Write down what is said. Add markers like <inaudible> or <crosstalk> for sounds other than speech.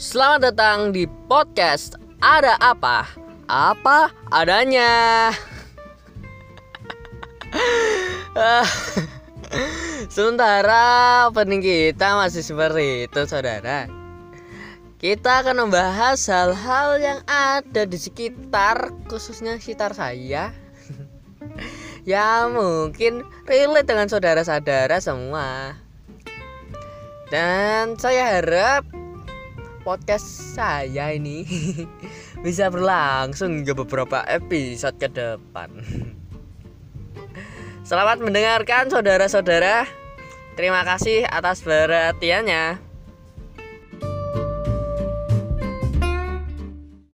Selamat datang di podcast Ada Apa? Apa adanya. <laughs> Sementara opening kita masih seperti itu, saudara. Kita akan membahas hal-hal yang ada di sekitar, khususnya sekitar saya. <laughs> ya mungkin relate dengan saudara-saudara semua. Dan saya harap podcast saya ini <laughs> bisa berlangsung hingga beberapa episode ke depan. <laughs> Selamat mendengarkan saudara-saudara. Terima kasih atas perhatiannya.